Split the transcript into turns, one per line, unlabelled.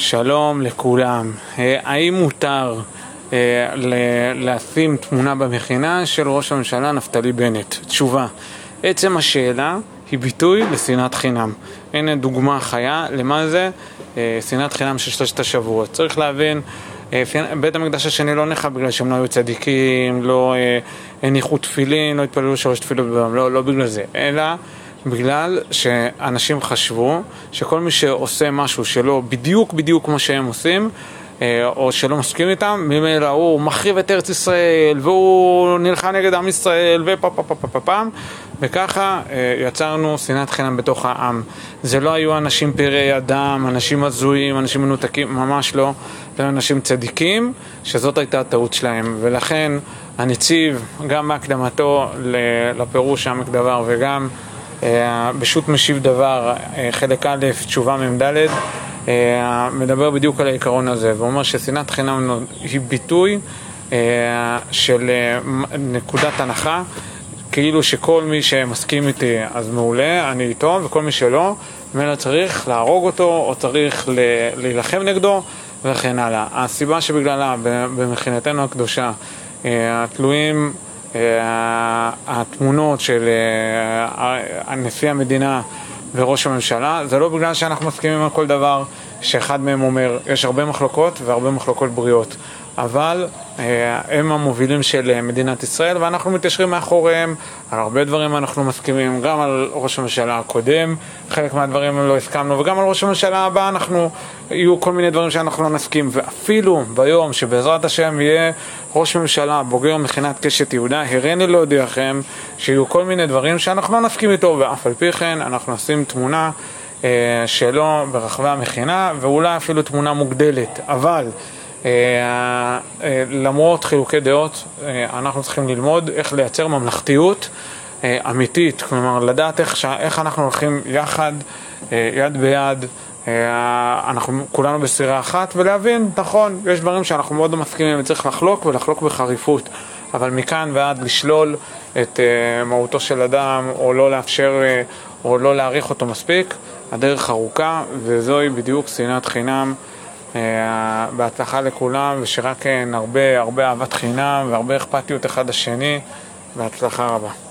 שלום לכולם. אה, האם מותר אה, לשים תמונה במכינה של ראש הממשלה נפתלי בנט? תשובה, עצם השאלה היא ביטוי לשנאת חינם. הנה דוגמה חיה למה זה אה, שנאת חינם של שלושת השבועות. צריך להבין, בית המקדש השני לא נחל בגלל שהם לא היו צדיקים, לא הניחו תפילין, לא התפללו שלוש תפילות ביום, לא, לא בגלל זה, אלא בגלל שאנשים חשבו שכל מי שעושה משהו שלא בדיוק בדיוק כמו שהם עושים אה, או שלא מסכים איתם, ממילא הוא מחריב את ארץ ישראל והוא נלחם נגד עם ישראל ופה פה פה פה פה פעם וככה אה, יצרנו שנאת חינם בתוך העם. זה לא היו אנשים פראי אדם, אנשים הזויים, אנשים מנותקים, ממש לא. זה אנשים צדיקים, שזאת הייתה הטעות שלהם. ולכן הנציב, גם בהקדמתו לפירוש עמק דבר וגם בשו"ת משיב דבר, אה, חלק א', תשובה מ"ד, אה, מדבר בדיוק על העיקרון הזה, ואומר ששנאת חינם היא ביטוי של נקודת הנחה, כאילו שכל מי שמסכים איתי אז מעולה, אני איתו, וכל מי שלא, ממילא צריך להרוג אותו, או צריך להילחם נגדו, וכן הלאה. הסיבה שבגללה במכינתנו הקדושה התלויים אה, התמונות של אה, נשיא המדינה וראש הממשלה, זה לא בגלל שאנחנו מסכימים על כל דבר שאחד מהם אומר, יש הרבה מחלוקות והרבה מחלוקות בריאות, אבל אה, הם המובילים של מדינת ישראל ואנחנו מתיישרים מאחוריהם, על הרבה דברים אנחנו מסכימים, גם על ראש הממשלה הקודם, חלק מהדברים לא הסכמנו, וגם על ראש הממשלה הבא אנחנו, יהיו כל מיני דברים שאנחנו לא נסכים, ואפילו ביום שבעזרת השם יהיה ראש ממשלה בוגר מכינת קשת יהודה, הראינו להודיעכם שיהיו כל מיני דברים שאנחנו לא נסכים איתו, ואף על פי כן אנחנו נשים תמונה אה, שלו ברחבי המכינה, ואולי אפילו תמונה מוגדלת, אבל אה, אה, למרות חילוקי דעות, אנחנו צריכים ללמוד איך לייצר ממלכתיות אמיתית, כלומר לדעת איך, איך אנחנו הולכים יחד, יד ביד, אנחנו כולנו בסירה אחת, ולהבין, נכון, יש דברים שאנחנו מאוד לא מסכימים וצריך לחלוק ולחלוק בחריפות, אבל מכאן ועד לשלול את מהותו של אדם או לא לאפשר או לא להעריך אותו מספיק, הדרך ארוכה, וזוהי בדיוק שנאת חינם. אה, בהצלחה לכולם, ושרק נרבה הרבה אהבת חינם והרבה אכפתיות אחד לשני, בהצלחה רבה.